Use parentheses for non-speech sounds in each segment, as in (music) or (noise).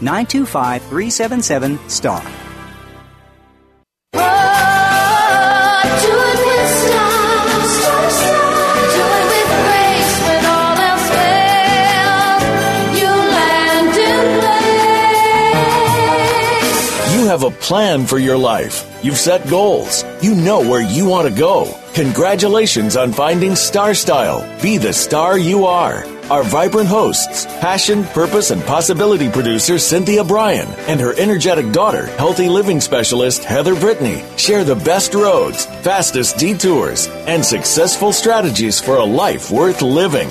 925 377 STAR. A plan for your life. You've set goals. You know where you want to go. Congratulations on finding Star Style. Be the star you are. Our vibrant hosts, passion, purpose, and possibility producer Cynthia Brian and her energetic daughter, healthy living specialist Heather Brittany, share the best roads, fastest detours, and successful strategies for a life worth living.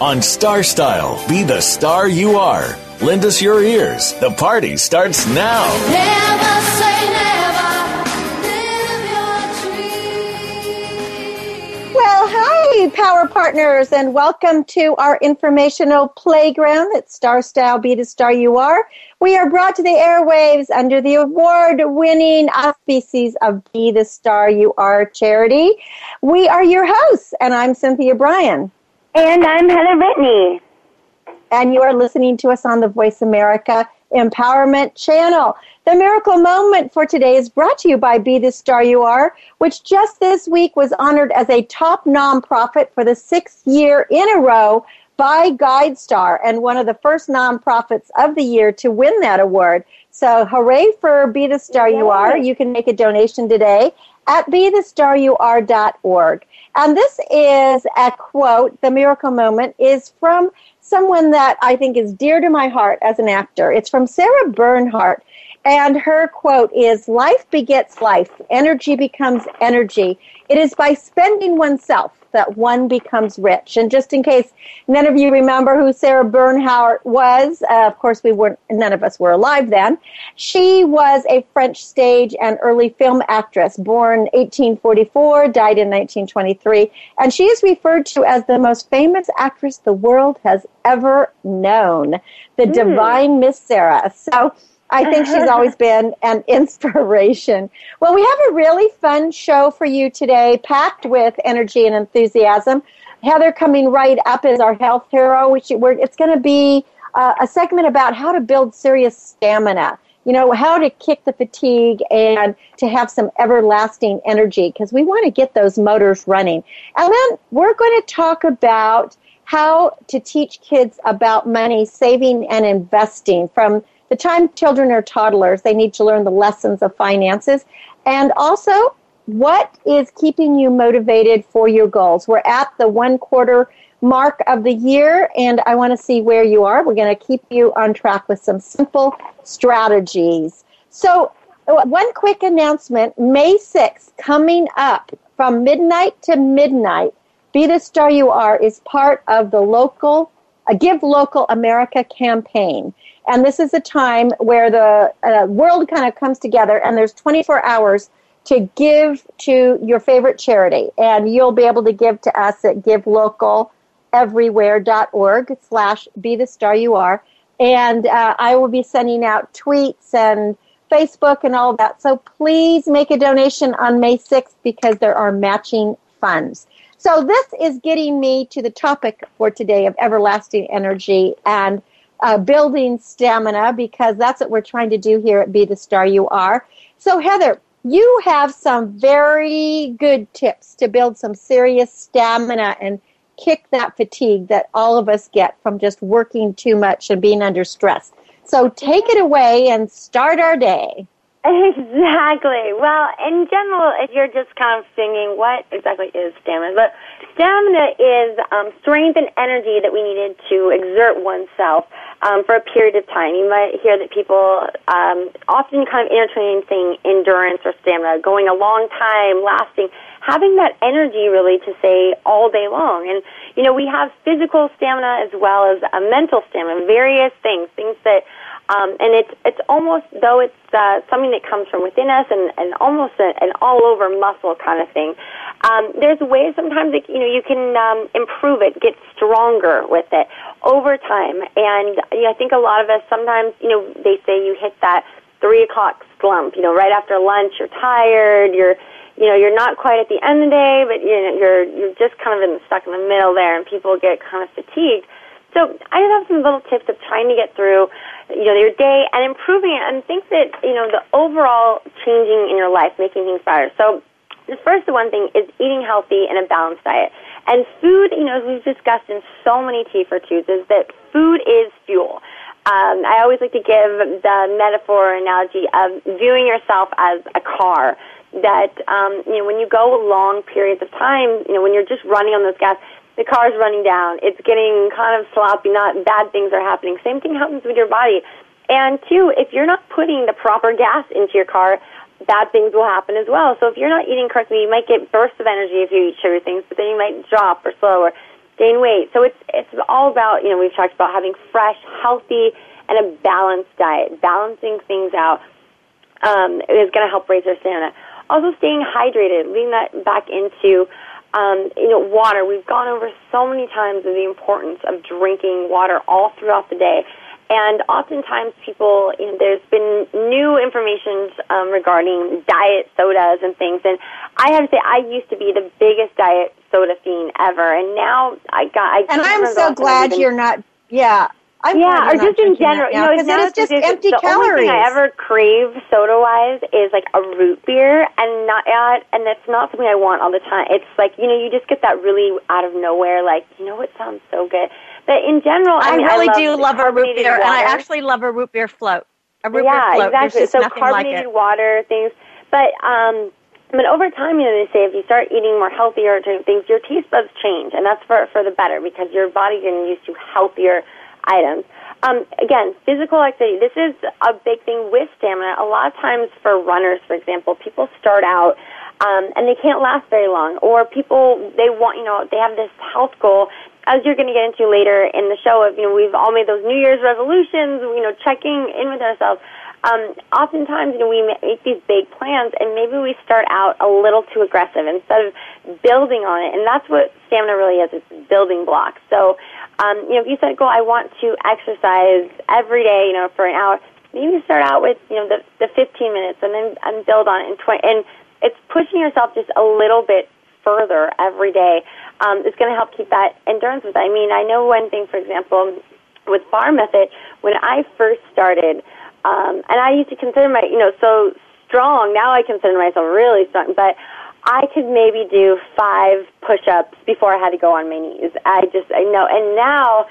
On Star Style, be the star you are. Lend us your ears. The party starts now. Never say never. Live your dream. Well, hi, Power Partners, and welcome to our informational playground at Star Style Be the Star You Are. We are brought to the airwaves under the award winning auspices of Be the Star You Are charity. We are your hosts, and I'm Cynthia Brian. And I'm Heather Brittany. and you are listening to us on the Voice America Empowerment Channel. The miracle moment for today is brought to you by Be the Star You Are, which just this week was honored as a top nonprofit for the sixth year in a row by GuideStar and one of the first nonprofits of the year to win that award. So hooray for Be the Star You Are. You can make a donation today at BeTheStarYouAre.org. And this is a quote, the miracle moment is from someone that I think is dear to my heart as an actor. It's from Sarah Bernhardt. And her quote is Life begets life, energy becomes energy. It is by spending oneself that one becomes rich. And just in case none of you remember who Sarah Bernhardt was, uh, of course we weren't, none of us were alive then. She was a French stage and early film actress, born 1844, died in 1923, and she is referred to as the most famous actress the world has ever known, the divine Miss Sarah. So I think she's always (laughs) been an inspiration. Well, we have a really fun show for you today, packed with energy and enthusiasm. Heather coming right up is our health hero, which we're, it's going to be uh, a segment about how to build serious stamina. You know, how to kick the fatigue and to have some everlasting energy because we want to get those motors running. And then we're going to talk about how to teach kids about money, saving, and investing from the time children are toddlers, they need to learn the lessons of finances. And also, what is keeping you motivated for your goals? We're at the one quarter mark of the year, and I want to see where you are. We're going to keep you on track with some simple strategies. So, uh, one quick announcement May 6th, coming up from midnight to midnight, Be the Star You Are is part of the local, uh, Give Local America campaign. And this is a time where the uh, world kind of comes together, and there's 24 hours to give to your favorite charity. And you'll be able to give to us at givelocaleverywhere.org slash be the star you are. And uh, I will be sending out tweets and Facebook and all that. So please make a donation on May 6th because there are matching funds. So this is getting me to the topic for today of everlasting energy and uh, building stamina because that's what we're trying to do here at Be the Star You Are. So, Heather, you have some very good tips to build some serious stamina and kick that fatigue that all of us get from just working too much and being under stress. So, take it away and start our day. (laughs) Exactly. Well, in general, if you're just kind of thinking, what exactly is stamina? But stamina is um, strength and energy that we needed to exert oneself um, for a period of time. You might hear that people um, often kind of intertwine thing endurance or stamina, going a long time, lasting, having that energy really to say all day long. And you know, we have physical stamina as well as a mental stamina, various things, things that um, and it's it's almost though it's uh, something that comes from within us and, and almost a, an all over muscle kind of thing. Um, there's ways sometimes that you know you can um, improve it, get stronger with it over time. And you know, I think a lot of us sometimes you know they say you hit that three o'clock slump. You know, right after lunch, you're tired. You're you know you're not quite at the end of the day, but you know you're you're just kind of in stuck in the middle there, and people get kind of fatigued. So I just have some little tips of trying to get through, you know, your day and improving it and think that, you know, the overall changing in your life, making things better. So the first one thing is eating healthy and a balanced diet. And food, you know, as we've discussed in so many Tea for Twos, is that food is fuel. Um, I always like to give the metaphor or analogy of viewing yourself as a car. That um, you know, when you go long periods of time, you know, when you're just running on those gas, the car's running down. It's getting kind of sloppy. Not bad things are happening. Same thing happens with your body. And two, if you're not putting the proper gas into your car, bad things will happen as well. So if you're not eating correctly, you might get bursts of energy if you eat sugary things, but then you might drop or slow or gain weight. So it's it's all about you know we've talked about having fresh, healthy, and a balanced diet. Balancing things out um, is going to help raise our stamina. Also, staying hydrated, leading that back into um, you know, water. We've gone over so many times of the importance of drinking water all throughout the day. And oftentimes, people, you know, there's been new information um, regarding diet sodas and things. And I have to say, I used to be the biggest diet soda fiend ever, and now I got. I and I'm so glad you're not. Yeah, I'm yeah, or just in general, you know, because it's just empty the calories. only thing I ever crave soda wise is like a root beer, and not uh, and that's not something I want all the time. It's like you know, you just get that really out of nowhere, like you know, what sounds so good. But in general, I, I mean, really I do love a root beer, water. and I actually love a root beer float. A root yeah, beer float. exactly. So like carbonated it. water things, but um. But over time, you know, they say if you start eating more healthier things, your taste buds change, and that's for for the better because your body's getting used to healthier items. Um, again, physical activity. This is a big thing with stamina. A lot of times for runners, for example, people start out um, and they can't last very long, or people they want, you know, they have this health goal. As you're going to get into later in the show, of you know, we've all made those New Year's resolutions. You know, checking in with ourselves. Um, oftentimes, you know, we make these big plans, and maybe we start out a little too aggressive instead of building on it. And that's what stamina really is: it's building blocks. So um, you know, if you set a goal, I want to exercise every day, you know, for an hour, maybe start out with, you know, the, the 15 minutes and then and build on it in 20. And it's pushing yourself just a little bit further every day. Um, it's going to help keep that endurance with. I mean, I know one thing, for example, with Bar Method, when I first started, um, and I used to consider my, you know, so strong. Now I consider myself really strong, but I could maybe do five push-ups before I had to go on my knees. I just, I know, and now,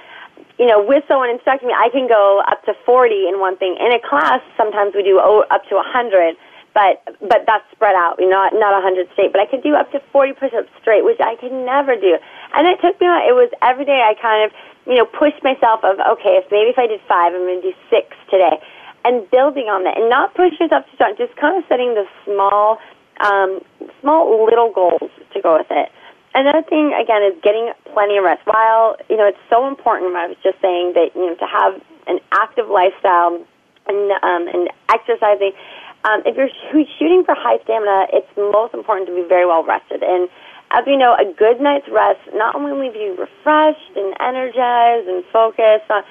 you know, with someone instructing me, I can go up to 40 in one thing. In a class, sometimes we do up to a 100, but but that's spread out, you know, not not 100 straight. But I could do up to 40 push-ups straight, which I could never do. And it took me, it was every day I kind of, you know, pushed myself of, okay, if maybe if I did five, I'm going to do six today. And building on that, and not pushing yourself too strong, just kind of setting the small um, small little goals to go with it. Another thing, again, is getting plenty of rest. While you know it's so important, I was just saying that you know to have an active lifestyle and um, and exercising. Um, if you're sh- shooting for high stamina, it's most important to be very well rested. And as we know, a good night's rest not only leaves you refreshed and energized and focused, uh,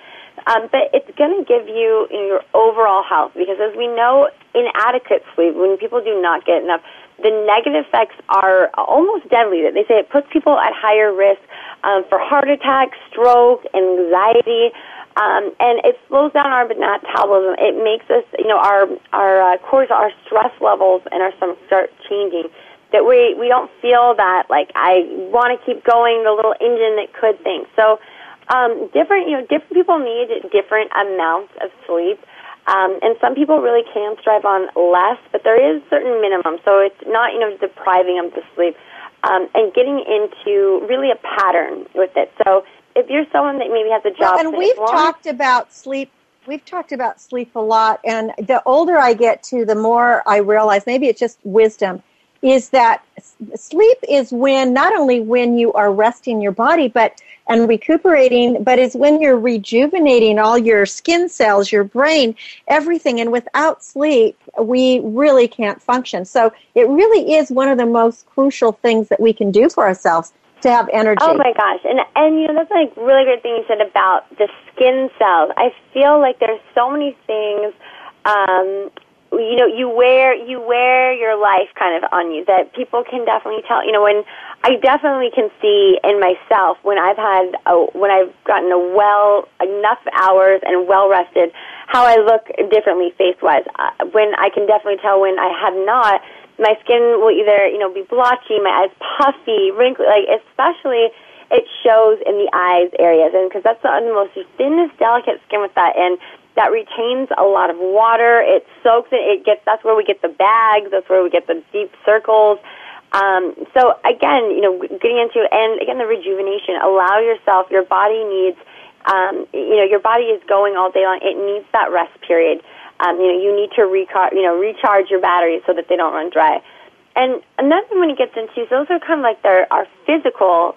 um, but it's going to give you, know, your overall health. Because as we know, inadequate sleep, when people do not get enough, the negative effects are almost deadly. They say it puts people at higher risk um, for heart attack, stroke, anxiety, um, and it slows down our metabolism. It makes us, you know, our our uh, cortisol, our stress levels, and our stomach start changing. That we we don't feel that like I want to keep going, the little engine that could think. So, um, different, you know, different people need different amounts of sleep. Um, and some people really can strive on less, but there is certain minimum. So it's not, you know, depriving them to sleep. Um, and getting into really a pattern with it. So if you're someone that maybe has a job, Well, and we've long- talked about sleep. We've talked about sleep a lot, and the older I get to, the more I realize. Maybe it's just wisdom. Is that sleep is when not only when you are resting your body, but and recuperating, but it's when you're rejuvenating all your skin cells, your brain, everything. And without sleep, we really can't function. So it really is one of the most crucial things that we can do for ourselves to have energy. Oh my gosh, and and you know that's like really great thing you said about the skin cells. I feel like there's so many things. Um, you know, you wear you wear your life kind of on you that people can definitely tell. You know, when I definitely can see in myself when I've had a, when I've gotten a well enough hours and well rested, how I look differently face wise. Uh, when I can definitely tell when I have not my skin will either you know be blotchy, my eyes puffy, wrinkly, like especially it shows in the eyes areas, and because that's the most thinnest, delicate skin with that, and that retains a lot of water. It soaks it. It gets that's where we get the bags. That's where we get the deep circles. Um, so again, you know, getting into and again the rejuvenation. Allow yourself. Your body needs. Um, you know, your body is going all day long. It needs that rest period. Um, you know, you need to recar- you know, recharge your batteries so that they don't run dry. And another thing when it gets into, those are kind of like their, our physical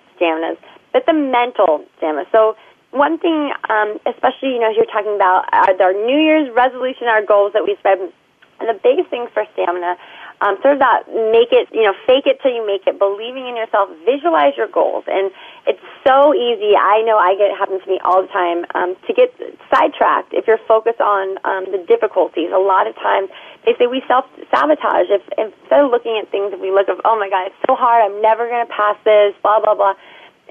but the mental stamina. So one thing, um, especially, you know, you're talking about our, our New Year's resolution, our goals that we set, and the biggest thing for stamina, um, sort of that make it, you know, fake it till you make it, believing in yourself, visualize your goals. And it's so easy. I know I get, it happens to me all the time, um, to get sidetracked if you're focused on um, the difficulties. A lot of times they say we self sabotage. If instead of looking at things, if we look of, oh my God, it's so hard, I'm never going to pass this, blah, blah, blah.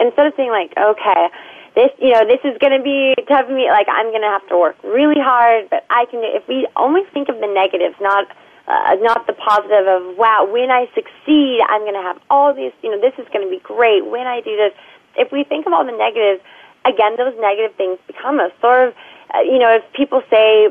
Instead of saying like, okay, this, you know, this is going to be tough for me. Like I'm going to have to work really hard, but I can. If we only think of the negatives, not uh, not the positive of wow, when I succeed, I'm going to have all these. You know, this is going to be great. When I do this, if we think of all the negatives, again, those negative things become a sort of. Uh, you know, if people say,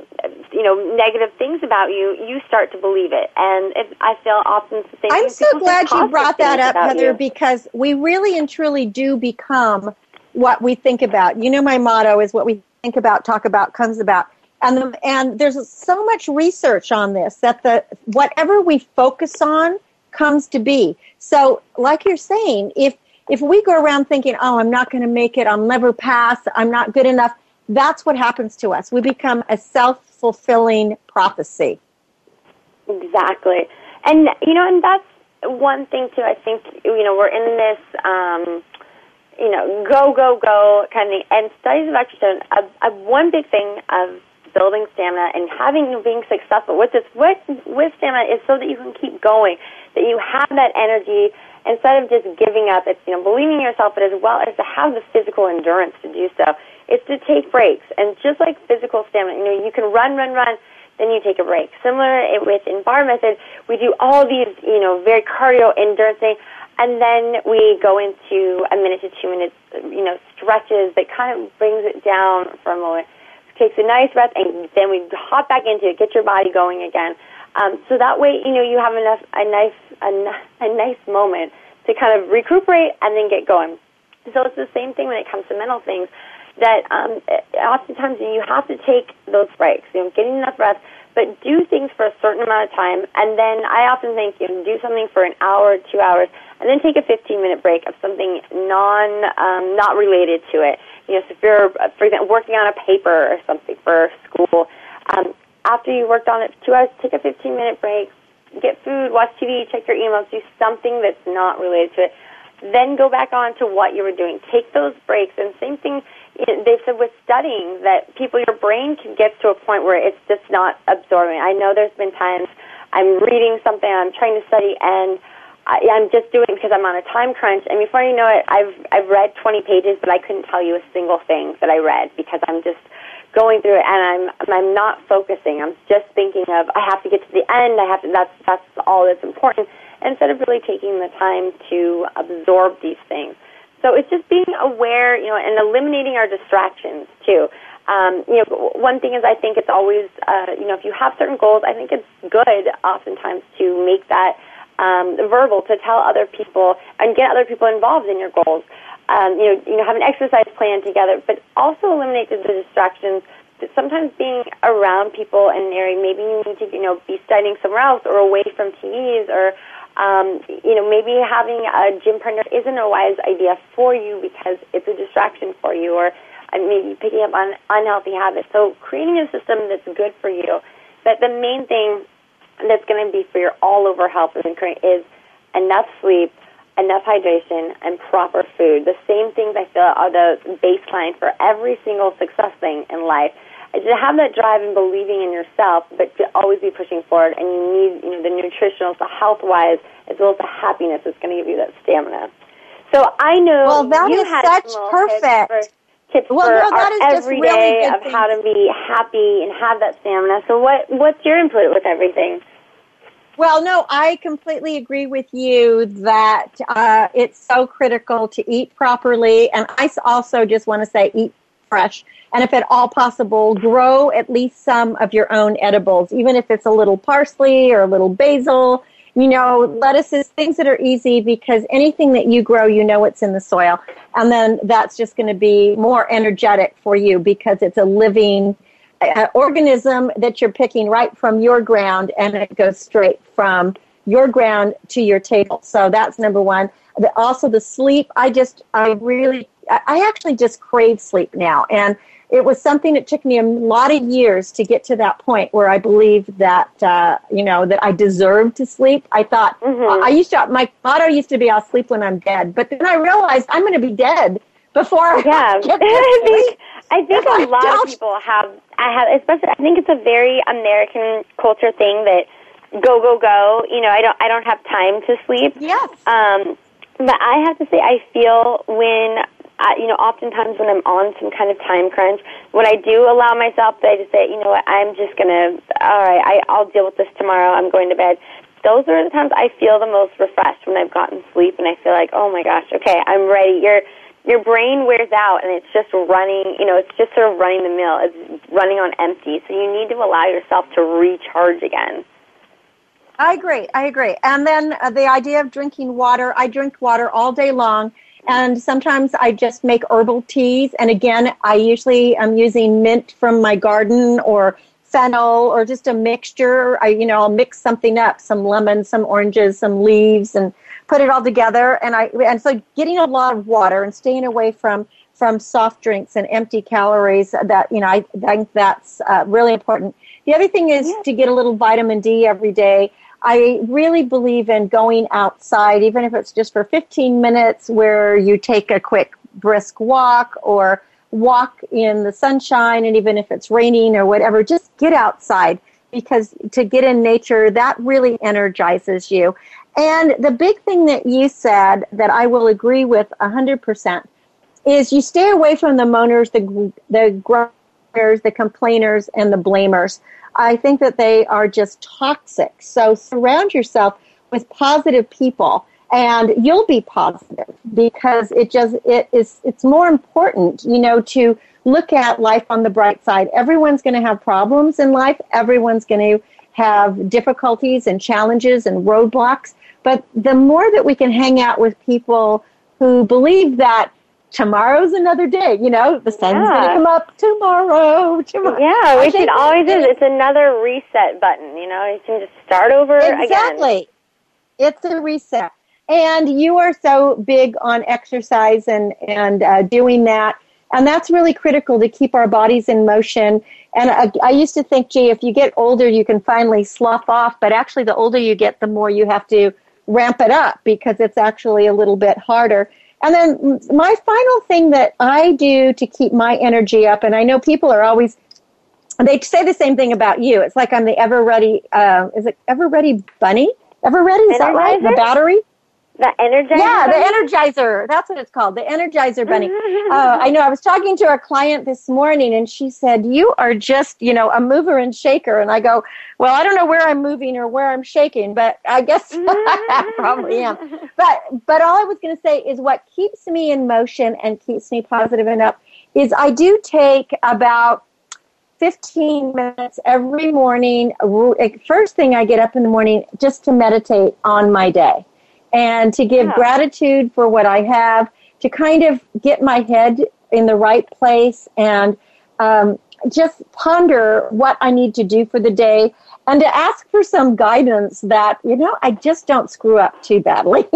you know, negative things about you, you start to believe it. And if, I feel often the same. I'm so glad you brought that up, Heather, you. because we really and truly do become what we think about. You know, my motto is what we think about, talk about, comes about. And, the, and there's so much research on this that the whatever we focus on comes to be. So, like you're saying, if if we go around thinking, "Oh, I'm not going to make it. I'll never pass. I'm not good enough," that's what happens to us. We become a self fulfilling prophecy. Exactly. And, you know, and that's one thing, too. I think, you know, we're in this, um, you know, go, go, go kind of thing. And studies have actually shown a, a, one big thing of building stamina and having, being successful with this, with, with stamina is so that you can keep going, that you have that energy instead of just giving up. It's, you know, believing in yourself, but as well as to have the physical endurance to do so. It's to take breaks. And just like physical stamina, you know, you can run, run, run, then you take a break. Similar with in bar method, we do all these, you know, very cardio endurance things, and then we go into a minute to two minutes, you know, stretches that kind of brings it down for a moment. Takes a nice breath, and then we hop back into it, get your body going again. Um, so that way, you know, you have enough a nice a, a nice moment to kind of recuperate and then get going. So it's the same thing when it comes to mental things that um, oftentimes you have to take those breaks, you know, getting enough rest, but do things for a certain amount of time. And then I often think, you know, do something for an hour, two hours, and then take a 15 minute break of something non, um, not related to it. You know, so if you're, uh, for example, working on a paper or something for school, um, after you worked on it two hours, take a 15 minute break, get food, watch TV, check your emails, do something that's not related to it. Then go back on to what you were doing. Take those breaks. And same thing, (laughs) they said with studying that people, your brain can get to a point where it's just not absorbing. I know there's been times I'm reading something, I'm trying to study, and I, I'm just doing it because I'm on a time crunch. And before you know it, I've I've read 20 pages, but I couldn't tell you a single thing that I read because I'm just going through it and I'm I'm not focusing. I'm just thinking of I have to get to the end. I have to. That's that's all that's important. Instead of really taking the time to absorb these things. So it's just being aware, you know, and eliminating our distractions too. Um, you know, one thing is I think it's always, uh, you know, if you have certain goals, I think it's good oftentimes to make that um, verbal to tell other people and get other people involved in your goals. Um, you know, you know, have an exercise plan together, but also eliminate the, distractions. Sometimes being around people in an area, maybe you need to, you know, be studying somewhere else or away from TVs or um, you know, maybe having a gym partner isn't a wise idea for you because it's a distraction for you, or uh, maybe picking up on unhealthy habits. So creating a system that's good for you. But the main thing that's going to be for your all-over health is enough sleep, enough hydration, and proper food. The same things I feel are the baseline for every single success thing in life to have that drive and believing in yourself, but to always be pushing forward. And you need, you know, the nutritional, the health wise, as well as the happiness that's going to give you that stamina. So I know well, that you is had such perfect. Tips for, tips well, for no, that is our just every really good of things. how to be happy and have that stamina. So what what's your input with everything? Well, no, I completely agree with you that uh, it's so critical to eat properly. And I also just want to say eat fresh. And if at all possible, grow at least some of your own edibles, even if it's a little parsley or a little basil. You know, lettuces, things that are easy because anything that you grow, you know it's in the soil. And then that's just going to be more energetic for you because it's a living uh, organism that you're picking right from your ground and it goes straight from your ground to your table. So that's number one. The, also the sleep. I just, I really, I actually just crave sleep now. And it was something that took me a lot of years to get to that point where I believed that, uh, you know, that I deserved to sleep. I thought, I used to, my motto used to be, I'll sleep when I'm dead. But then I realized I'm going to be dead before I Yeah, (laughs) (laughs) I think I think If lot don't- of people have. I have, especially. I think it's a very American culture thing that go go go. You know, I don't I don't have time to sleep. Yes. Um, but I have to say, I feel when, uh, you know, oftentimes when I'm on some kind of time crunch, when I do allow myself to just say, you know what, I'm just to, all right, I, I'll deal with this tomorrow, I'm going to bed. Those are the times I feel the most refreshed when I've gotten sleep and I feel like, oh my gosh, okay, I'm ready. Your your brain wears out and it's just running, you know, it's just sort of running the mill. It's running on empty. So you need to allow yourself to recharge again. I agree. I agree. And then uh, the idea of drinking water, I drink water all day long. And sometimes I just make herbal teas. And again, I usually am using mint from my garden or fennel or just a mixture. I, you know, I'll mix something up, some lemons, some oranges, some leaves and put it all together. And I, and so getting a lot of water and staying away from, from soft drinks and empty calories that, you know, I think that's uh, really important. The other thing is to get a little vitamin D every day. I really believe in going outside, even if it's just for 15 minutes, where you take a quick brisk walk or walk in the sunshine, and even if it's raining or whatever, just get outside because to get in nature, that really energizes you. And the big thing that you said that I will agree with 100% is you stay away from the moaners, the, the grunters, the complainers, and the blamers. I think that they are just toxic. So surround yourself with positive people and you'll be positive because it just it is it's more important, you know, to look at life on the bright side. Everyone's going to have problems in life. Everyone's going to have difficulties and challenges and roadblocks, but the more that we can hang out with people who believe that tomorrow's another day, you know, the sun's going to come up tomorrow. tomorrow. Yeah, I which it always is. It's another reset button. You know, you can just start over again. Exactly. It's a reset. And you are so big on exercise and, and uh, doing that. And that's really critical to keep our bodies in motion. And I, I used to think, gee, if you get older, you can finally slough off. But actually, the older you get, the more you have to ramp it up because it's actually a little bit harder. And then my final thing that I do to keep my energy up, and I know people are always they say the same thing about you. It's like I'm the ever ready. Uh, is it ever ready bunny? Ever ready? Is that right? The battery? The energizer. Yeah, the? Energizer. That's what it's called. The Energizer bunny. (laughs) uh, I know. I was talking to a client this morning, and she said, "You are just, you know, a mover and shaker." And I go, "Well, I don't know where I'm moving or where I'm shaking, but I guess (laughs) I probably am." (laughs) But but all I was going to say is what keeps me in motion and keeps me positive and up is I do take about 15 minutes every morning. First thing I get up in the morning just to meditate on my day and to give Yeah. gratitude for what I have, to kind of get my head in the right place and um, just ponder what I need to do for the day and to ask for some guidance that, you know, I just don't screw up too badly. (laughs)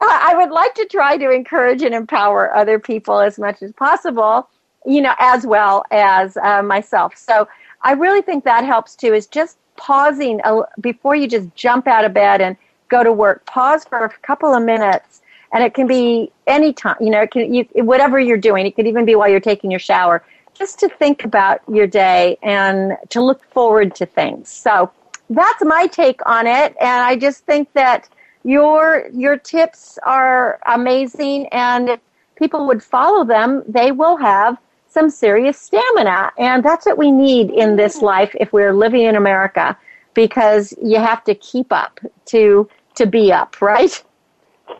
I would like to try to encourage and empower other people as much as possible, you know, as well as uh, myself. So I really think that helps too, is just pausing a, before you just jump out of bed and go to work. Pause for a couple of minutes. And it can be any time, you know, it can, you, whatever you're doing. It could even be while you're taking your shower, just to think about your day and to look forward to things. So that's my take on it. And I just think that your your tips are amazing and if people would follow them they will have some serious stamina and that's what we need in this life if we're living in america because you have to keep up to to be up right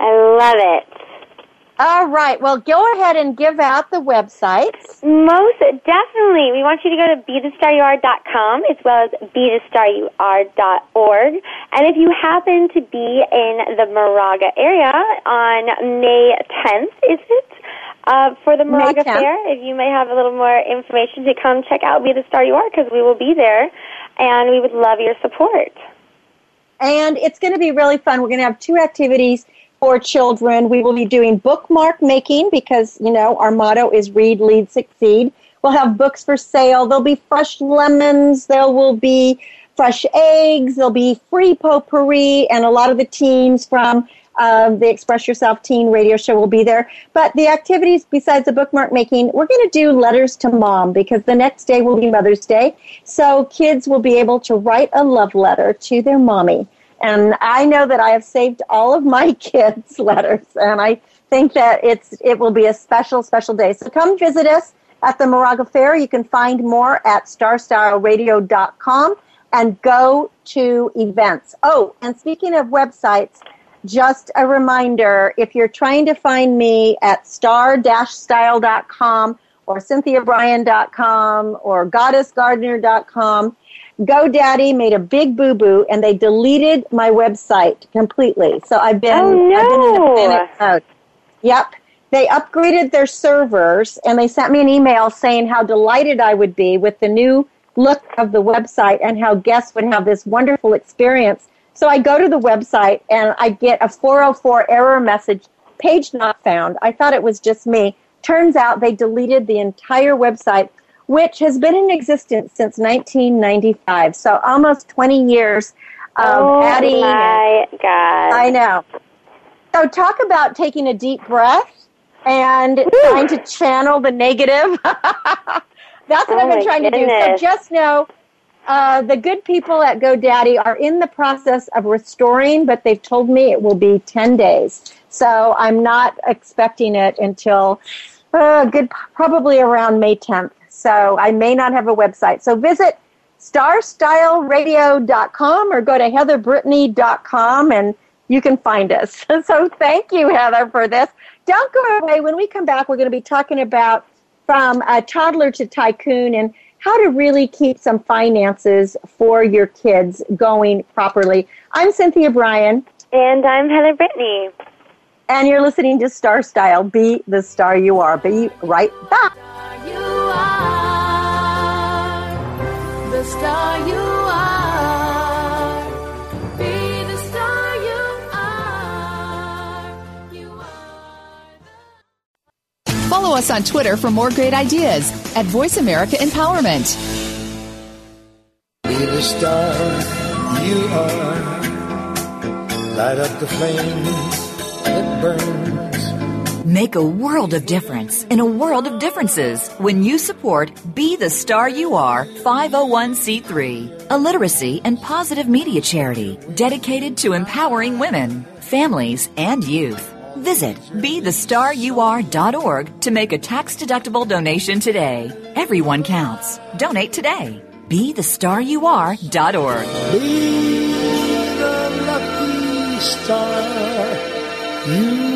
I love it. all right well go ahead and give out the websites Most definitely. We want you to go to BeTheStarYouAre.com as well as BeTheStarYouAre.org. And if you happen to be in the Moraga area on May 10th, is it? Uh, for the Moraga Fair, if you may have a little more information to come check out Be the Star You Are, because we will be there, and we would love your support. and it's going to be really fun. We're going to have two activities for children. We will be doing bookmark making because, you know, our motto is read, lead, succeed. We'll have books for sale. There'll be fresh lemons. There will be fresh eggs. There'll be free potpourri, and a lot of the teams from uh, the Express Yourself Teen Radio Show will be there. But the activities besides the bookmark making, we're going to do letters to mom because the next day will be Mother's Day. So kids will be able to write a love letter to their mommy. And I know that I have saved all of my (laughs) kids' letters, and I think that it's it will be a special, special day. So come visit us at the Moraga Fair. You can find more at starstyleradio.com and go to events. Oh, and speaking of websites, just a reminder if you're trying to find me at star-style.com or cynthiabrian.com or goddessgardener.com, GoDaddy made a big boo boo and they deleted my website completely. So I've been, Oh, I've been in a panic mode. Yep. They upgraded their servers and they sent me an email saying how delighted I would be with the new look of the website and how guests would have this wonderful experience. So I go to the website and I get a 404 error message, page not found. I thought it was just me. Turns out they deleted the entire website, which has been in existence since 1995. So almost 20 years of oh adding. and- my God. I know. So talk about taking a deep breath and trying to channel the negative. (laughs) That's what Oh I've been oh my trying to do. So just know uh, the good people at GoDaddy are in the process of restoring, but they've told me it will be 10 days. So I'm not expecting it until uh, good, probably around May 10th. So I may not have a website. So visit starstyleradio.com or go to heatherbrittany.com and you can find us. (laughs) So thank you, Heather, for this. Don't go away. When we come back, we're going to be talking about from a toddler to tycoon and how to really keep some finances for your kids going properly. I'm Cynthia Brian, and I'm Heather Brittany. and you're listening to Star Style. Be the star you are. Be right back. You are the star you are. Follow us on Twitter for more great ideas at Voice America Empowerment. Be the star you are. Light up the flame that burns. Make a world of difference in a world of differences when you support Be the Star You Are 501c3, a literacy and positive media charity dedicated to empowering women, families, and youth. Visit BeTheStarYouAre.org to make a tax deductible donation today. Everyone counts. Donate today. BeTheStarYouAre.org. Be the lucky star you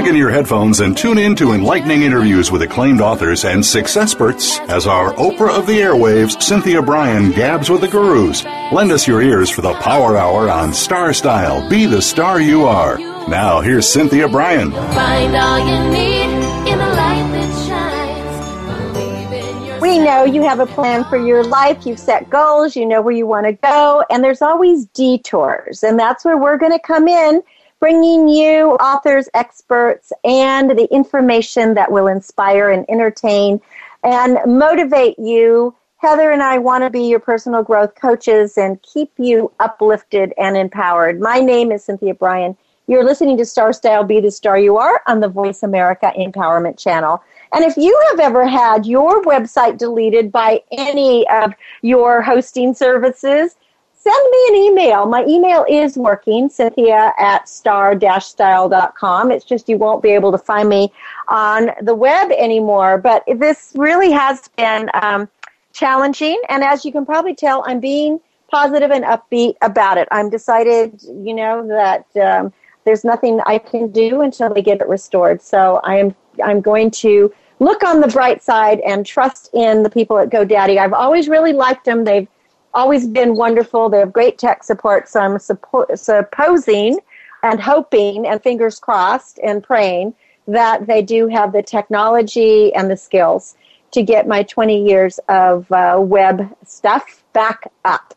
Plug in your headphones and tune in to enlightening interviews with acclaimed authors and six experts as our Oprah of the airwaves, Cynthia Brian, gabs with the gurus. Lend us your ears for the Power Hour on Star Style. Be the star you are. Now, here's Cynthia Brian. Find all you need in the light that shines. Believe in yourself. We know you have a plan for your life. You've set goals. You know where you want to go. And there's always detours. And that's where we're going to come in, bringing you authors, experts, and the information that will inspire and entertain and motivate you. Heather and I want to be your personal growth coaches and keep you uplifted and empowered. My name is Cynthia Brian. You're listening to Star Style Be the Star You Are on the Voice America Empowerment Channel. And if you have ever had your website deleted by any of your hosting services, send me an email. My email is working, cynthia at star-style.com. It's just you won't be able to find me on the web anymore. But this really has been um, challenging. And as you can probably tell, I'm being positive and upbeat about it. I'm decided, you know, that um, there's nothing I can do until they get it restored. So I am I'm going to look on the bright side and trust in the people at GoDaddy. I've always really liked them. They've always been wonderful. They have great tech support. So I'm suppo- supposing and hoping and fingers crossed and praying that they do have the technology and the skills to get my 20 years of uh, web stuff back up.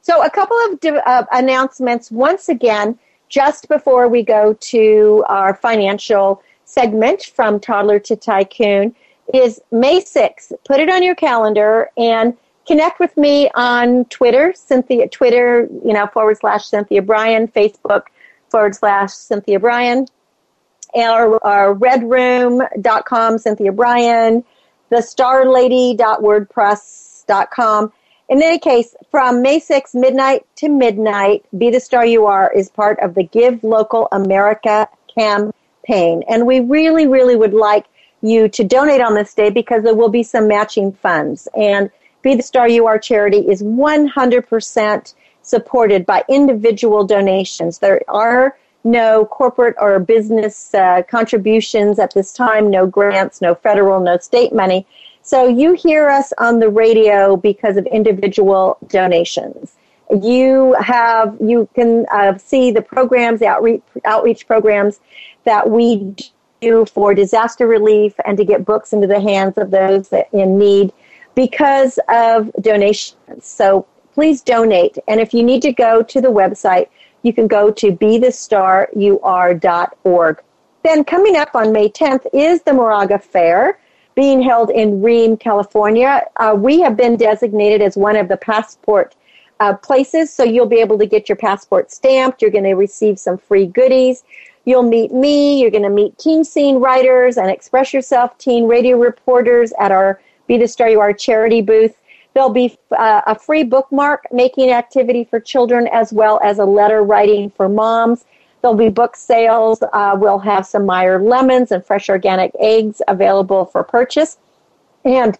So a couple of di- uh, announcements once again just before we go to our financial segment from toddler to tycoon is May 6th. Put it on your calendar and connect with me on Twitter, Cynthia Twitter, you know, forward slash Cynthia Brian, Facebook forward slash Cynthia Brian, our, our redroom.com, Cynthia Brian, the starlady.wordpress.com. In any case, from May 6th, midnight to midnight, Be the Star You Are is part of the Give Local America campaign. And we really, really would like you to donate on this day because there will be some matching funds. And Be the Star You Are charity is 100% supported by individual donations. There are no corporate or business uh, contributions at this time, no grants, no federal, no state money. So you hear us on the radio because of individual donations. You have you can uh, see the programs, the outreach outreach programs that we do for disaster relief and to get books into the hands of those in need because of donations. So please donate. And if you need to go to the website, you can go to bethestaryouare.org. Then coming up on May 10th is the Moraga Fair being held in Rheem, California. Uh, we have been designated as one of the passport uh, places, so you'll be able to get your passport stamped. You're going to receive some free goodies. You'll meet me. You're going to meet teen scene writers and express yourself teen radio reporters at our Be the Star You Are charity booth. There'll be uh, a free bookmark making activity for children as well as a letter writing for moms. There'll be book sales. Uh, we'll have some Meyer lemons and fresh organic eggs available for purchase. And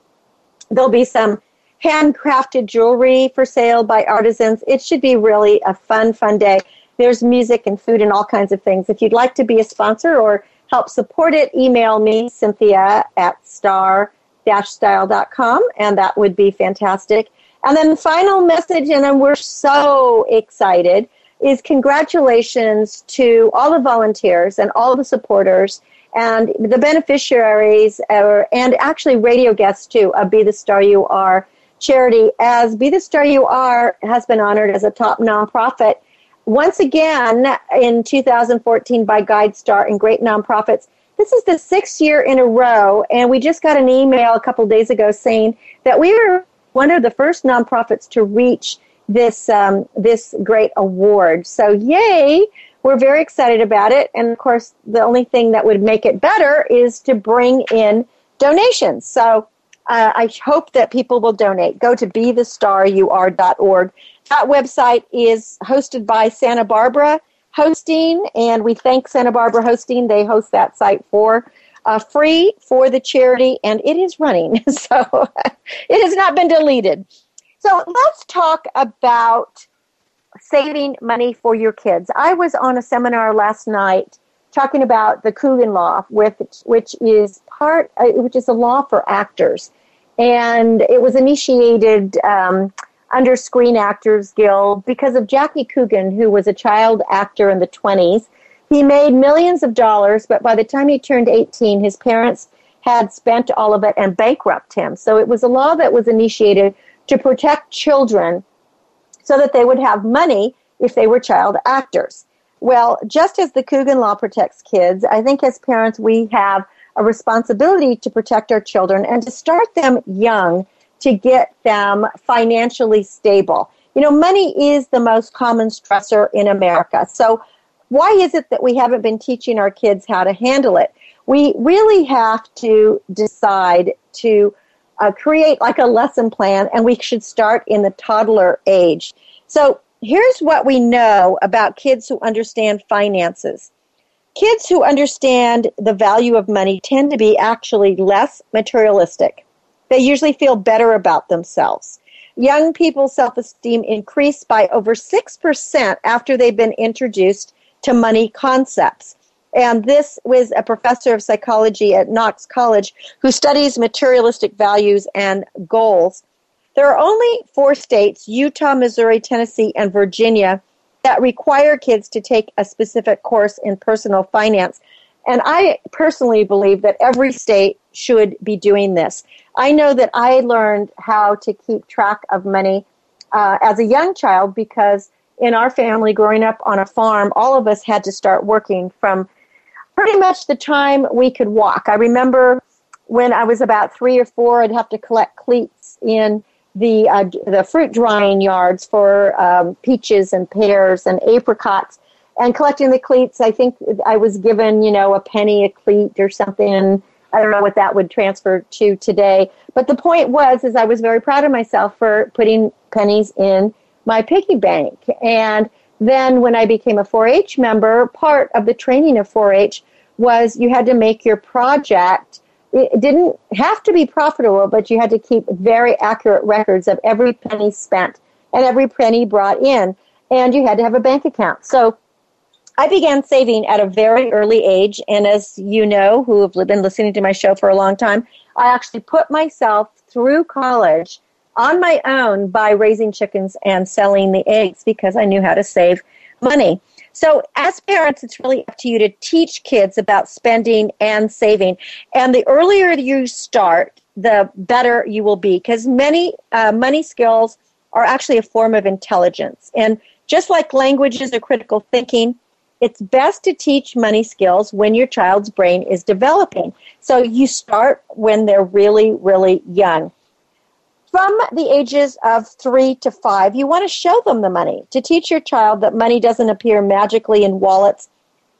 there'll be some handcrafted jewelry for sale by artisans. It should be really a fun, fun day. There's music and food and all kinds of things. If you'd like to be a sponsor or help support it, email me, Cynthia at star style.com, and that would be fantastic. And then the final message, and then we're so excited, is congratulations to all the volunteers and all the supporters and the beneficiaries and actually radio guests too of Be the Star You Are charity as Be the Star You Are has been honored as a top nonprofit once again in 2014 by GuideStar and Great Nonprofits. This is the sixth year in a row, and we just got an email a couple days ago saying that we are one of the first nonprofits to reach this um, this great award. So, yay! We're very excited about it, and of course, the only thing that would make it better is to bring in donations. So, uh, I hope that people will donate. Go to bethestaryouare.org. That website is hosted by Santa Barbara Hosting, and we thank Santa Barbara Hosting. They host that site for uh, free for the charity, and it is running. (laughs) So it has not been deleted. So let's talk about saving money for your kids. I was on a seminar last night talking about the Coogan Law, with, which is part, uh, which is a law for actors, and it was initiated um, under Screen Actors Guild because of Jackie Coogan, who was a child actor in the 20s. He made millions of dollars, but by the time he turned 18, his parents had spent all of it and bankrupt him. So it was a law that was initiated to protect children so that they would have money if they were child actors. Well, just as the Coogan Law protects kids, I think as parents we have a responsibility to protect our children and to start them young to get them financially stable. You know, money is the most common stressor in America. So, why is it that we haven't been teaching our kids how to handle it? We really have to decide to uh, create like a lesson plan, and we should start in the toddler age. So, here's what we know about kids who understand finances. Kids who understand the value of money tend to be actually less materialistic. They usually feel better about themselves. Young people's self esteem increased by over 6% after they've been introduced to money concepts. And this was a professor of psychology at Knox College who studies materialistic values and goals. There are only four states Utah, Missouri, Tennessee, and Virginia that require kids to take a specific course in personal finance. And I personally believe that every state should be doing this. I know that I learned how to keep track of money uh, as a young child because in our family, growing up on a farm, all of us had to start working from pretty much the time we could walk. I remember when I was about three or four, I'd have to collect cleats in the uh, the fruit drying yards for um, peaches and pears and apricots. And collecting the cleats, I think I was given, you know, a penny a cleat or something. And I don't know what that would transfer to today. But the point was, is I was very proud of myself for putting pennies in my piggy bank. And then when I became a 4-H member, part of the training of 4-H was you had to make your project. It didn't have to be profitable, but you had to keep very accurate records of every penny spent and every penny brought in. And you had to have a bank account. So I began saving at a very early age, and as you know, who have been listening to my show for a long time, I actually put myself through college on my own by raising chickens and selling the eggs because I knew how to save money. So, as parents, it's really up to you to teach kids about spending and saving. And the earlier you start, the better you will be because many uh, money skills are actually a form of intelligence. And just like languages or critical thinking, it's best to teach money skills when your child's brain is developing. So you start when they're really, really young. From the ages of three to five, you want to show them the money. To teach your child that money doesn't appear magically in wallets,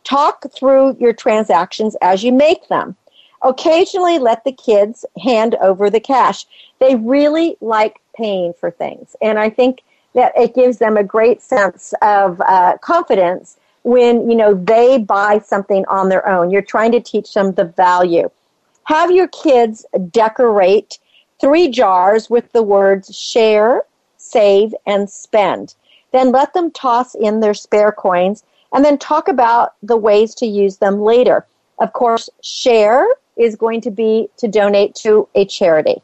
talk through your transactions as you make them. Occasionally, let the kids hand over the cash. They really like paying for things. And I think that it gives them a great sense of uh, confidence when you know they buy something on their own. You're trying to teach them the value. Have your kids decorate three jars with the words share save and spend. Then let them toss in their spare coins and then talk about the ways to use them later. Of course share is going to be to donate to a charity.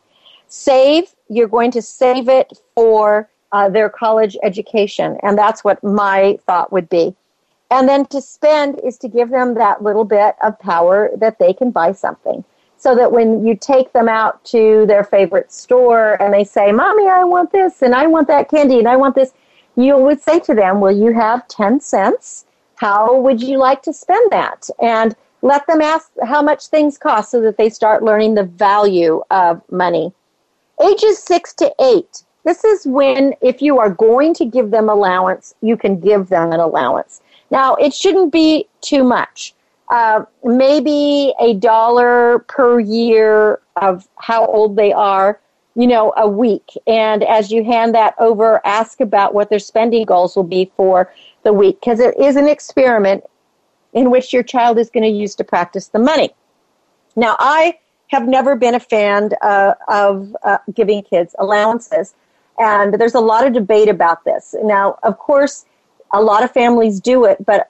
Save you're going to save it for uh, their college education. And that's what my thought would be. And then to spend is to give them that little bit of power that they can buy something. So that when you take them out to their favorite store and they say, Mommy, I want this and I want that candy and I want this, you would say to them, Will you have 10 cents? How would you like to spend that? And let them ask how much things cost so that they start learning the value of money. Ages six to eight. This is when, if you are going to give them allowance, you can give them an allowance. Now, it shouldn't be too much. Uh, maybe a dollar per year of how old they are, you know, a week. And as you hand that over, ask about what their spending goals will be for the week because it is an experiment in which your child is going to use to practice the money. Now, I have never been a fan uh, of uh, giving kids allowances, and there's a lot of debate about this. Now, of course, a lot of families do it, but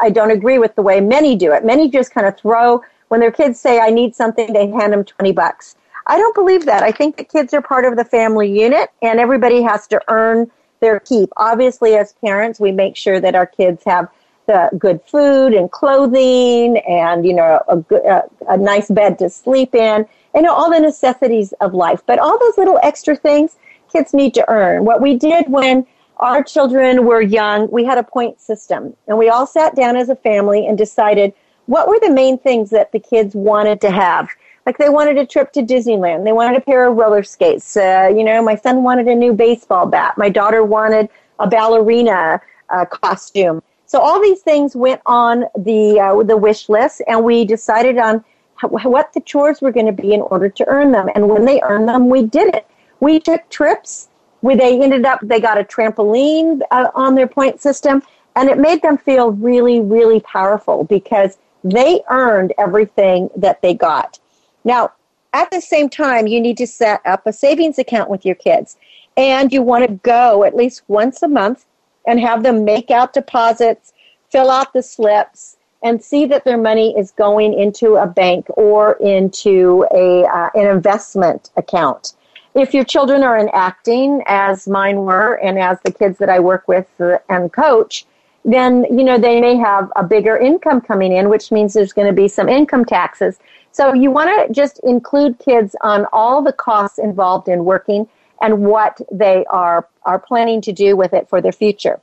I don't agree with the way many do it. Many just kind of throw, when their kids say, I need something, they hand them 20 bucks. I don't believe that. I think the kids are part of the family unit, and everybody has to earn their keep. Obviously, as parents, we make sure that our kids have the good food and clothing and you know a, a, a nice bed to sleep in and all the necessities of life but all those little extra things kids need to earn what we did when our children were young we had a point system and we all sat down as a family and decided what were the main things that the kids wanted to have like they wanted a trip to disneyland they wanted a pair of roller skates uh, you know my son wanted a new baseball bat my daughter wanted a ballerina uh, costume so all these things went on the uh, the wish list, and we decided on what the chores were going to be in order to earn them. And when they earned them, we did it. We took trips. Where they ended up, they got a trampoline uh, on their point system, and it made them feel really, really powerful because they earned everything that they got. Now, at the same time, you need to set up a savings account with your kids, and you want to go at least once a month and have them make out deposits, fill out the slips, and see that their money is going into a bank or into a uh, an investment account. If your children are in acting, as mine were, and as the kids that I work with uh, and coach, then you know they may have a bigger income coming in, which means there's going to be some income taxes. So you want to just include kids on all the costs involved in working and what they are, are planning to do with it for their future.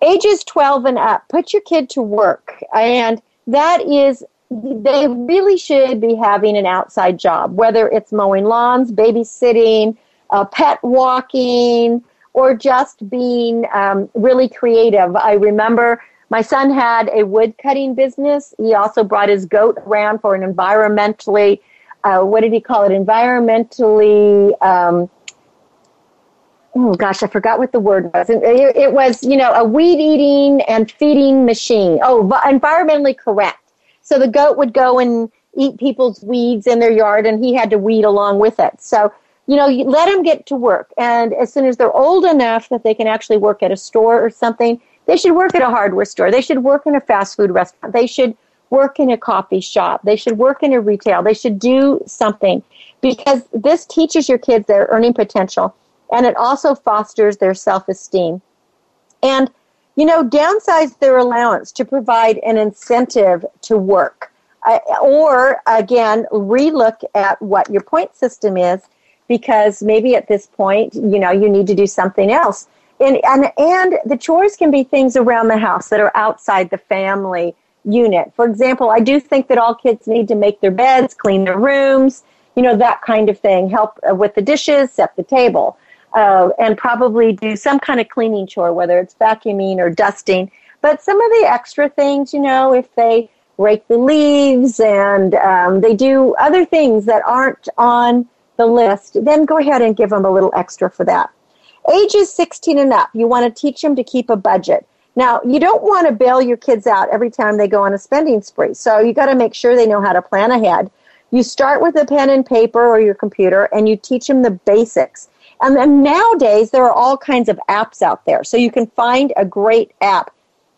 Ages 12 and up, put your kid to work. And that is, they really should be having an outside job, whether it's mowing lawns, babysitting, uh, pet walking, or just being um, really creative. I remember my son had a wood cutting business. He also brought his goat around for an environmentally, uh, what did he call it? Environmentally um, oh gosh, I forgot what the word was. It, it was, you know, a weed eating and feeding machine. Oh, environmentally correct. So the goat would go and eat people's weeds in their yard and he had to weed along with it. So, you know, you let them get to work. And as soon as they're old enough that they can actually work at a store or something, they should work at a hardware store. They should work in a fast food restaurant. They should work in a coffee shop. They should work in a retail. They should do something because this teaches your kids their earning potential and it also fosters their self esteem. And, you know, downsize their allowance to provide an incentive to work. Uh, or, again, relook at what your point system is because maybe at this point, you know, you need to do something else. And, and, and the chores can be things around the house that are outside the family unit. For example, I do think that all kids need to make their beds, clean their rooms, you know, that kind of thing, help uh, with the dishes, set the table uh, and probably do some kind of cleaning chore, whether it's vacuuming or dusting. But some of the extra things, you know, if they rake the leaves and um, they do other things that aren't on the list, then go ahead and give them a little extra for that. Ages 16 and up, you want to teach them to keep a budget. Now, you don't want to bail your kids out every time they go on a spending spree, so you got to make sure they know how to plan ahead. You start with a pen and paper or your computer and you teach them the basics. And nowadays, there are all kinds of apps out there. So you can find a great app.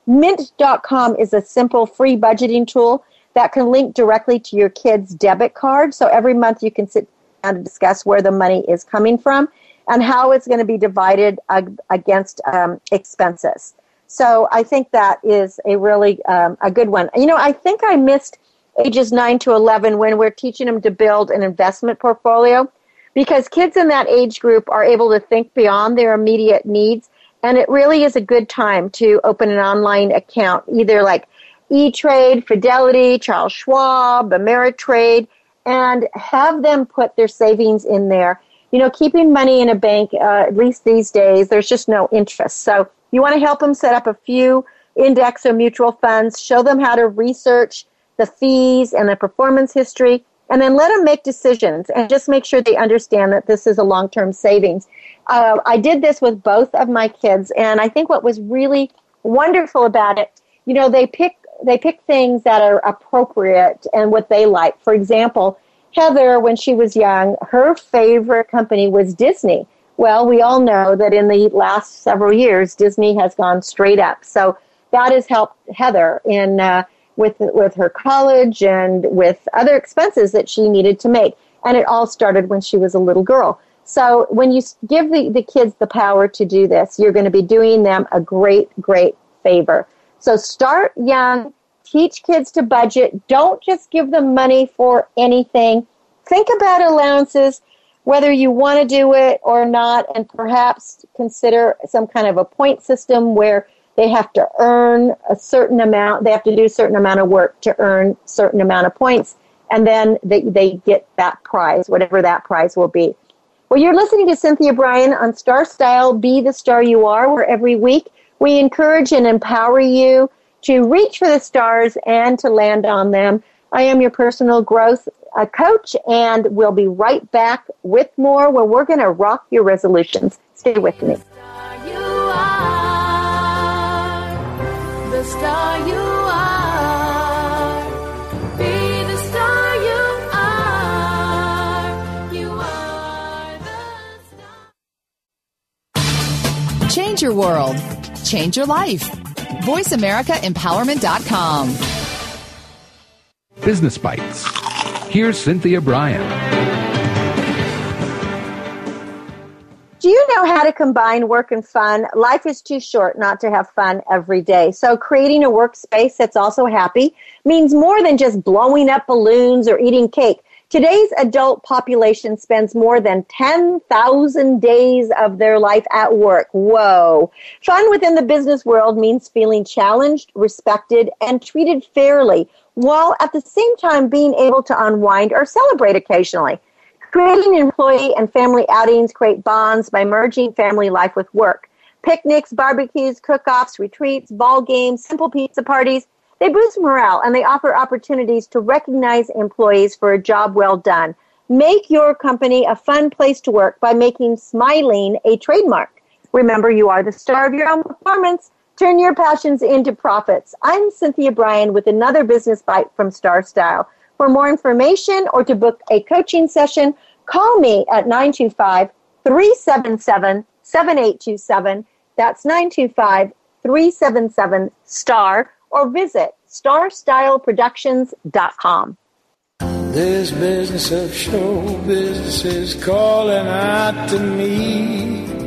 Mint.com is a simple free budgeting tool that can link directly to your kid's debit card. So every month you can sit down to discuss where the money is coming from. and how it's going to be divided ag- against um, expenses. So I think that is a really um, a good one. You know, I think I missed ages 9 to 11 when we're teaching them to build an investment portfolio because kids in that age group are able to think beyond their immediate needs and it really is a good time to open an online account either like E-Trade, Fidelity, Charles Schwab, Ameritrade and have them put their savings in there. You know, keeping money in a bank, uh, at least these days, there's just no interest. So you want to help them set up a few index or mutual funds, show them how to research the fees and the performance history, and then let them make decisions and just make sure they understand that this is a long term savings. Uh, I did this with both of my kids, and I think what was really wonderful about it, you know, they pick they pick things that are appropriate and what they like. For example, Heather, when she was young, her favorite company was Disney. Well, we all know that in the last several years, Disney has gone straight up. So that has helped Heather in uh, with with her college and with other expenses that she needed to make. And it all started when she was a little girl. So when you give the, the kids the power to do this, you're going to be doing them a great, great favor. So start young, teach kids to budget. Don't just give them money for anything. Think about allowances, whether you want to do it or not, and perhaps consider some kind of a point system where they have to earn a certain amount, they have to do a certain amount of work to earn certain amount of points, and then they, they get that prize, whatever that prize will be. Well, you're listening to Cynthia Brian on Star Style, Be the Star You Are, where every week we encourage and empower you to reach for the stars and to land on them. I am your personal growth uh, coach, and we'll be right back with more where we're going to rock your resolutions. Stay with me. Change your world. Change your life. VoiceAmericaEmpowerment.com. Business Bites. Here's Cynthia Brian. Do you know how to combine work and fun? Life is too short not to have fun every day. So creating a workspace that's also happy means more than just blowing up balloons or eating cake. Today's adult population spends more than 10,000 days of their life at work. Whoa. Fun within the business world means feeling challenged, respected, and treated fairly, while at the same time being able to unwind or celebrate occasionally. Creating employee and family outings create bonds by merging family life with work. Picnics, barbecues, cook-offs, retreats, ball games, simple pizza parties, they boost morale and they offer opportunities to recognize employees for a job well done. Make your company a fun place to work by making smiling a trademark. Remember, you are the star of your own performance. Turn your passions into profits. I'm Cynthia Brian with another business bite from Star Style. For more information or to book a coaching session, call me at 925 377 7827. That's 925 377 STAR or visit starstyleproductions.com. This business of show business is calling out to me.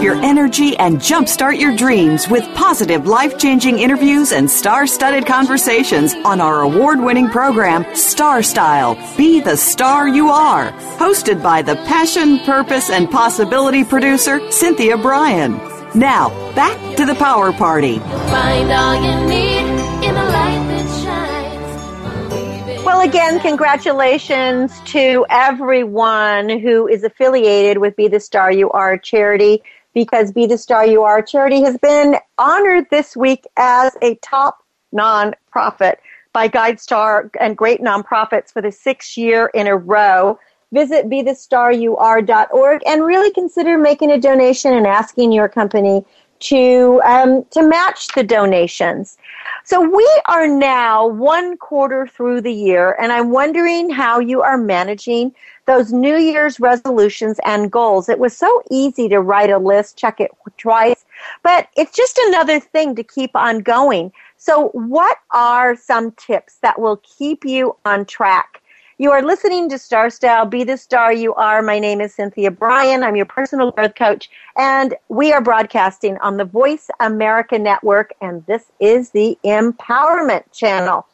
Up your energy and jumpstart your dreams with positive, life changing interviews and star studded conversations on our award winning program, Star Style Be the Star You Are. Hosted by the passion, purpose, and possibility producer, Cynthia Brian. Now, back to the power party. Find all you need in the light that shines. Well, again, congratulations to everyone who is affiliated with Be the Star You Are charity because Be the Star You Are charity has been honored this week as a top nonprofit by GuideStar and great nonprofits for the sixth year in a row. visit bethestaryouare.org and really consider making a donation and asking your company to um, to match the donations. So we are now one quarter through the year, and I'm wondering how you are managing those New Year's resolutions and goals. It was so easy to write a list, check it twice, but it's just another thing to keep on going. So, what are some tips that will keep you on track? You are listening to Star Style, Be the Star You Are. My name is Cynthia Brian. I'm your personal growth coach, and we are broadcasting on the Voice America Network, and this is the Empowerment Channel.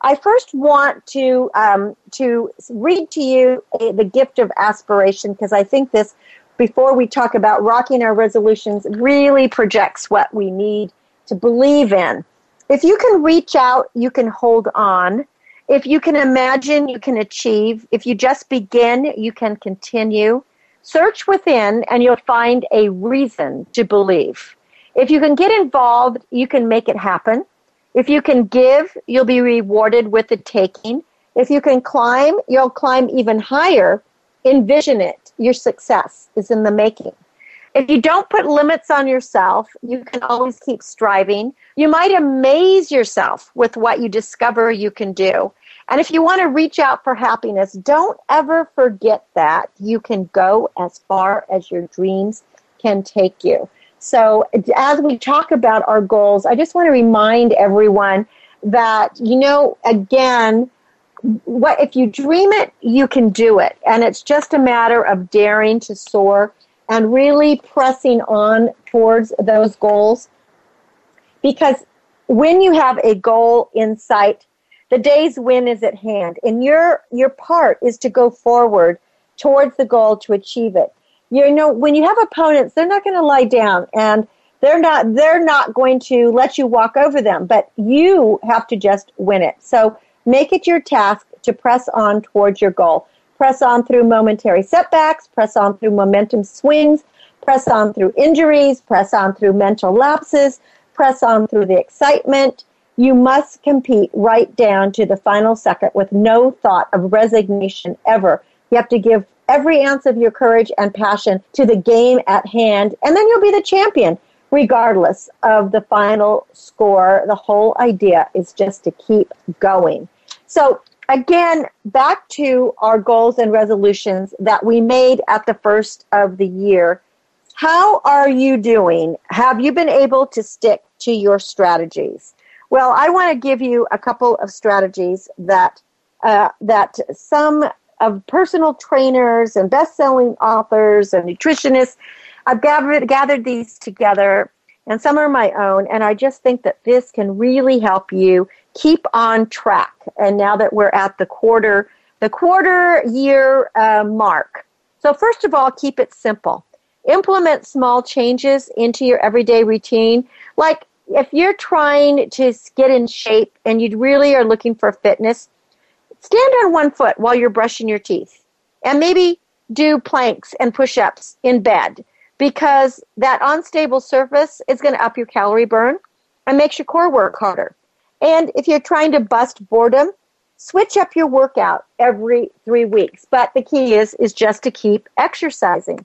I first want to um, to read to you the gift of aspiration because I think this, before we talk about rocking our resolutions, really projects what we need to believe in. If you can reach out, you can hold on. If you can imagine, you can achieve. If you just begin, you can continue. Search within and you'll find a reason to believe. If you can get involved, you can make it happen. If you can give, you'll be rewarded with the taking. If you can climb, you'll climb even higher. Envision it. Your success is in the making. If you don't put limits on yourself, you can always keep striving. You might amaze yourself with what you discover you can do. And if you want to reach out for happiness, don't ever forget that you can go as far as your dreams can take you. So, as we talk about our goals, I just want to remind everyone that, you know, again, what if you dream it, you can do it. And it's just a matter of daring to soar and really pressing on towards those goals. Because when you have a goal in sight, the day's win is at hand, and your your part is to go forward towards the goal to achieve it. You know, when you have opponents, they're not going to lie down, and they're not they're not going to let you walk over them, but you have to just win it. So make it your task to press on towards your goal. Press on through momentary setbacks, press on through momentum swings, press on through injuries, press on through mental lapses, press on through the excitement, you must compete right down to the final second with no thought of resignation ever. You have to give every ounce of your courage and passion to the game at hand, and then you'll be the champion, regardless of the final score. The whole idea is just to keep going. So, again, back to our goals and resolutions that we made at the first of the year. How are you doing? Have you been able to stick to your strategies? Well, I want to give you a couple of strategies that uh, that some of personal trainers and best-selling authors and nutritionists I've gathered gathered these together, and some are my own. And I just think that this can really help you keep on track. And now that we're at the quarter the quarter year uh, mark, so first of all, keep it simple. Implement small changes into your everyday routine, like if you're trying to get in shape and you really are looking for fitness, stand on one foot while you're brushing your teeth and maybe do planks and push ups in bed because that unstable surface is going to up your calorie burn and makes your core work harder. And if you're trying to bust boredom, switch up your workout every three weeks. But the key is, is just to keep exercising.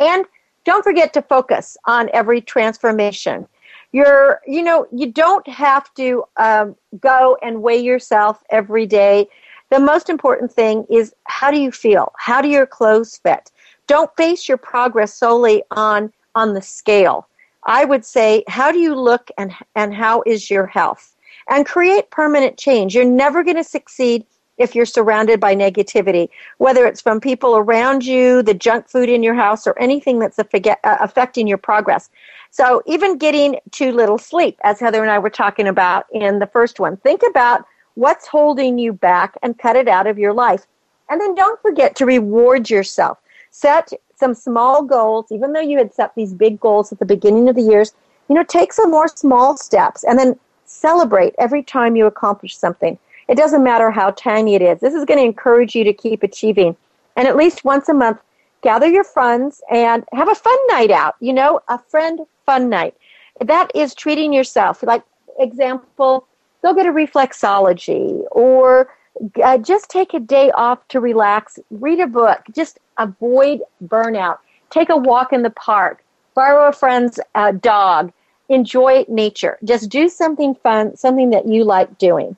And don't forget to focus on every transformation you're you know you don't have to um, go and weigh yourself every day. The most important thing is how do you feel? How do your clothes fit? Don't base your progress solely on on the scale. I would say how do you look and and how is your health? And create permanent change. You're never going to succeed if you're surrounded by negativity, whether it's from people around you, the junk food in your house, or anything that's uh, affecting your progress. So even getting too little sleep, as Heather and I were talking about in the first one, think about what's holding you back and cut it out of your life. And then don't forget to reward yourself. Set some small goals, even though you had set these big goals at the beginning of the years, you know, take some more small steps and then celebrate every time you accomplish something. It doesn't matter how tiny it is. This is going to encourage you to keep achieving. And at least once a month, gather your friends and have a fun night out, you know, a friend fun night. That is treating yourself. Like, example, go get a reflexology or uh, just take a day off to relax, read a book, just avoid burnout. Take a walk in the park, borrow a friend's uh, dog, enjoy nature. Just do something fun, something that you like doing.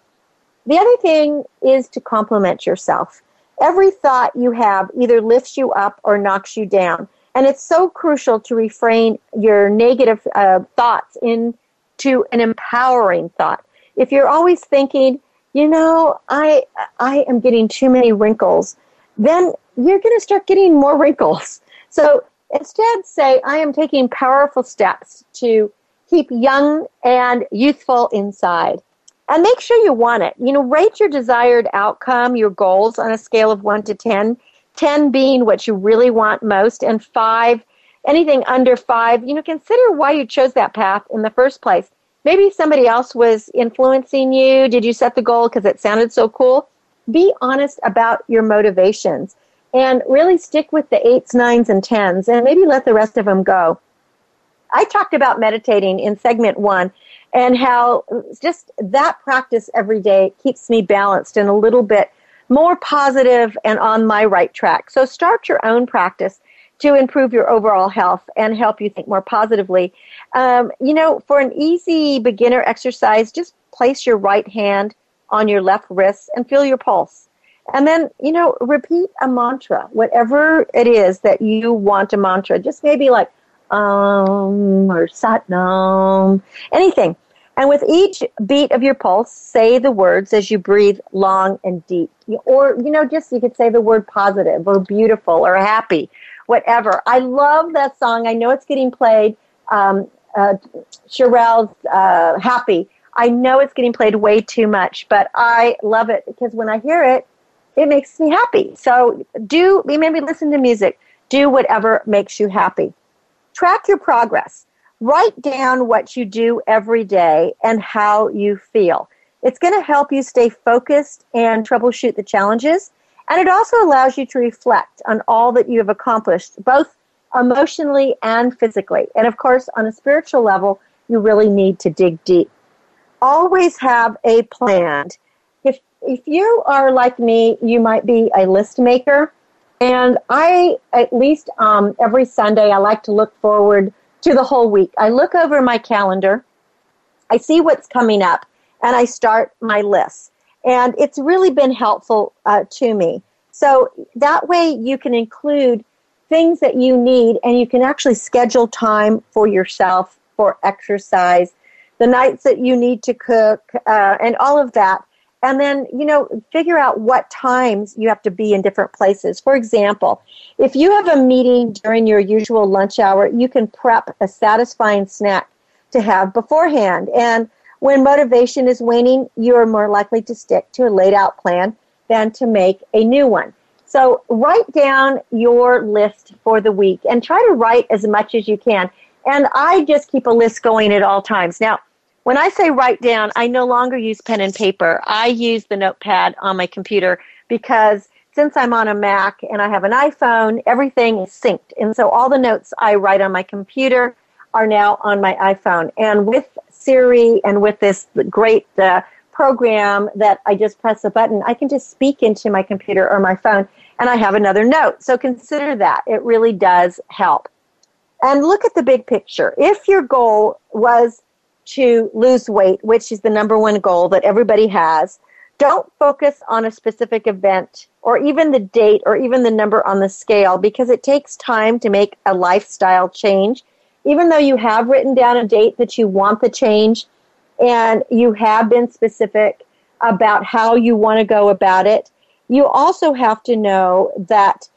The other thing is to compliment yourself. Every thought you have either lifts you up or knocks you down. And it's so crucial to refrain your negative uh, thoughts into an empowering thought. If you're always thinking, you know, I I am getting too many wrinkles, then you're going to start getting more (laughs) wrinkles. So instead, say, I am taking powerful steps to keep young and youthful inside. And make sure you want it. You know, rate your desired outcome, your goals on a scale of 1 to 10. 10 being what you really want most, and 5, anything under 5. You know, consider why you chose that path in the first place. Maybe somebody else was influencing you. Did you set the goal because it sounded so cool? Be honest about your motivations and really stick with the eights, nines, and tens, and maybe let the rest of them go. I talked about meditating in segment one and how just that practice every day keeps me balanced and a little bit more positive and on my right track. So start your own practice to improve your overall health and help you think more positively. Um, you know, for an easy beginner exercise, just place your right hand on your left wrist and feel your pulse. And then, you know, repeat a mantra, whatever it is that you want a mantra. Just maybe like um or satnam, anything. And with each beat of your pulse, say the words as you breathe long and deep. Or, you know, just you could say the word positive or beautiful or happy, whatever. I love that song. I know it's getting played. Um, uh, Pharrell's uh, Happy. I know it's getting played way too much, but I love it because when I hear it, it makes me happy. So do maybe listen to music. Do whatever makes you happy. Track your progress. Write down what you do every day and how you feel. It's going to help you stay focused and troubleshoot the challenges. And it also allows you to reflect on all that you have accomplished, both emotionally and physically. And of course, on a spiritual level, you really need to dig deep. Always have a plan if if you are like me, you might be a list maker. And I, at least um, every Sunday, I like to look forward to the whole week. I look over my calendar, I see what's coming up, and I start my list. And it's really been helpful uh, to me. So that way you can include things that you need and you can actually schedule time for yourself, for exercise, the nights that you need to cook, uh, and all of that and then you know figure out what times you have to be in different places. For example if you have a meeting during your usual lunch hour you can prep a satisfying snack to have beforehand. And when motivation is waning you are more likely to stick to a laid out plan than to make a new one. So write down your list for the week and try to write as much as you can. And i just keep a list going at all times. Now when I say write down, I no longer use pen and paper. I use the notepad on my computer because since I'm on a Mac and I have an iPhone, everything is synced. And so all the notes I write on my computer are now on my iPhone. And with Siri and with this great uh, program that I just press a button, I can just speak into my computer or my phone and I have another note. So consider that. It really does help. And look at the big picture. If your goal was to lose weight, which is the number one goal that everybody has, don't focus on a specific event or even the date or even the number on the scale because it takes time to make a lifestyle change. Even though you have written down a date that you want the change and you have been specific about how you want to go about it, you also have to know that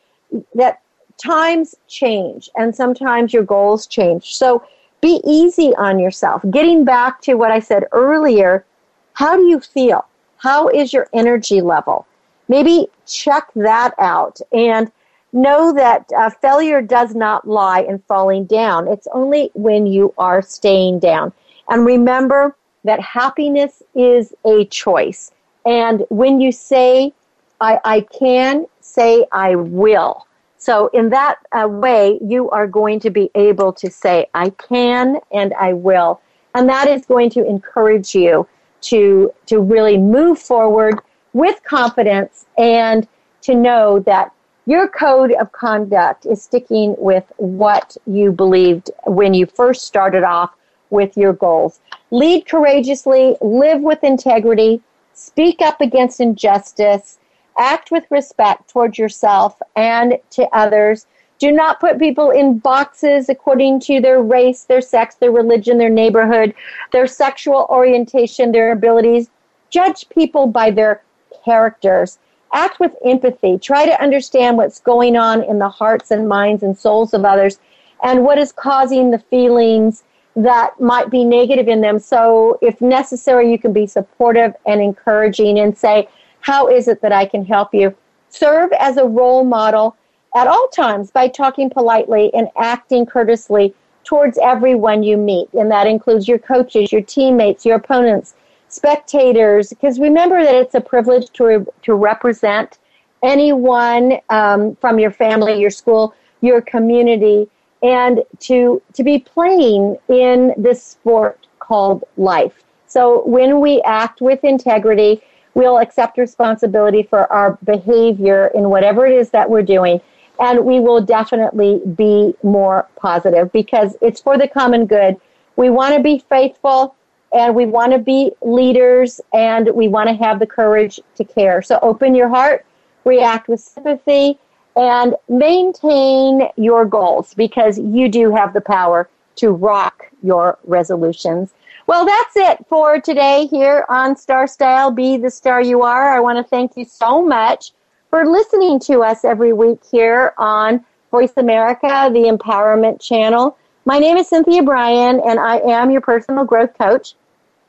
that times change and sometimes your goals change. So be easy on yourself. Getting back to what I said earlier, how do you feel? How is your energy level? Maybe check that out and know that uh, failure does not lie in falling down. It's only when you are staying down. And remember that happiness is a choice. And when you say, I, I can, say, I will. So, in that uh, way, you are going to be able to say, I can and I will. And that is going to encourage you to, to really move forward with confidence and to know that your code of conduct is sticking with what you believed when you first started off with your goals. Lead courageously, live with integrity, speak up against injustice, act with respect towards yourself and to others. Do not put people in boxes according to their race, their sex, their religion, their neighborhood, their sexual orientation, their abilities. Judge people by their characters. Act with empathy. Try to understand what's going on in the hearts and minds and souls of others and what is causing the feelings that might be negative in them. So, if necessary, you can be supportive and encouraging and say, How is it that I can help you? Serve as a role model at all times by talking politely and acting courteously towards everyone you meet. And that includes your coaches, your teammates, your opponents, spectators. Because remember that it's a privilege to, re- to represent anyone um, from your family, your school, your community and to to be playing in this sport called life. So when we act with integrity, we'll accept responsibility for our behavior in whatever it is that we're doing and we will definitely be more positive because it's for the common good. We want to be faithful and we want to be leaders and we want to have the courage to care. So open your heart, react with sympathy and maintain your goals because you do have the power to rock your resolutions. Well, that's it for today here on Star Style Be the Star You Are. I want to thank you so much for listening to us every week here on Voice America, the Empowerment Channel. My name is Cynthia Brian, and I am your personal growth coach.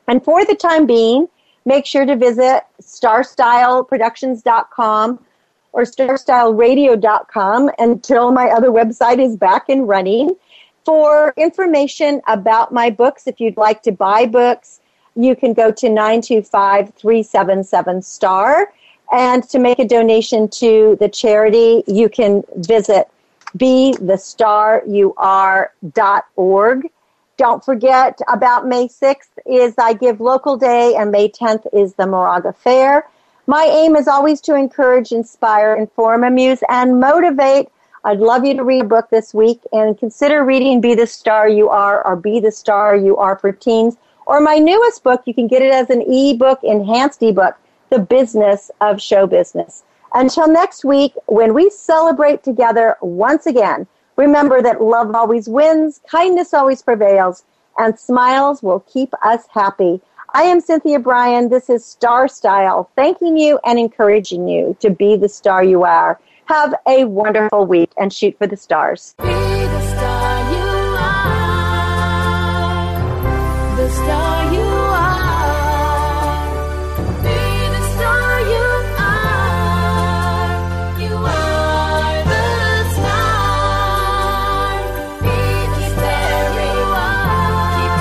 And for the time being, make sure to visit starstyleproductions.com or starstyleradio.com until my other website is back and running. For information about my books, if you'd like to buy books, you can go to 925 377 STAR. And to make a donation to the charity, you can visit bethestaryouare.org. Don't forget about May 6th is I Give Local Day and May 10th is the Moraga Fair. My aim is always to encourage, inspire, inform, amuse, and motivate. I'd love you to read a book this week and consider reading Be the Star You Are or Be the Star You Are for Teens. Or my newest book, you can get it as an ebook, enhanced ebook, The Business of Show Business. Until next week, when we celebrate together once again, remember that love always wins, kindness always prevails, and smiles will keep us happy. I am Cynthia Brian. This is Star Style, thanking you and encouraging you to be the star you are. Have a wonderful week and shoot for the stars. Be the star you are. The star you are. Be the star you are. You are the star. Be the star you are. Keep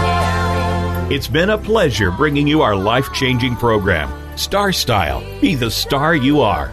daring. It's been a pleasure bringing you our life changing program, Star Style Be the Star You Are.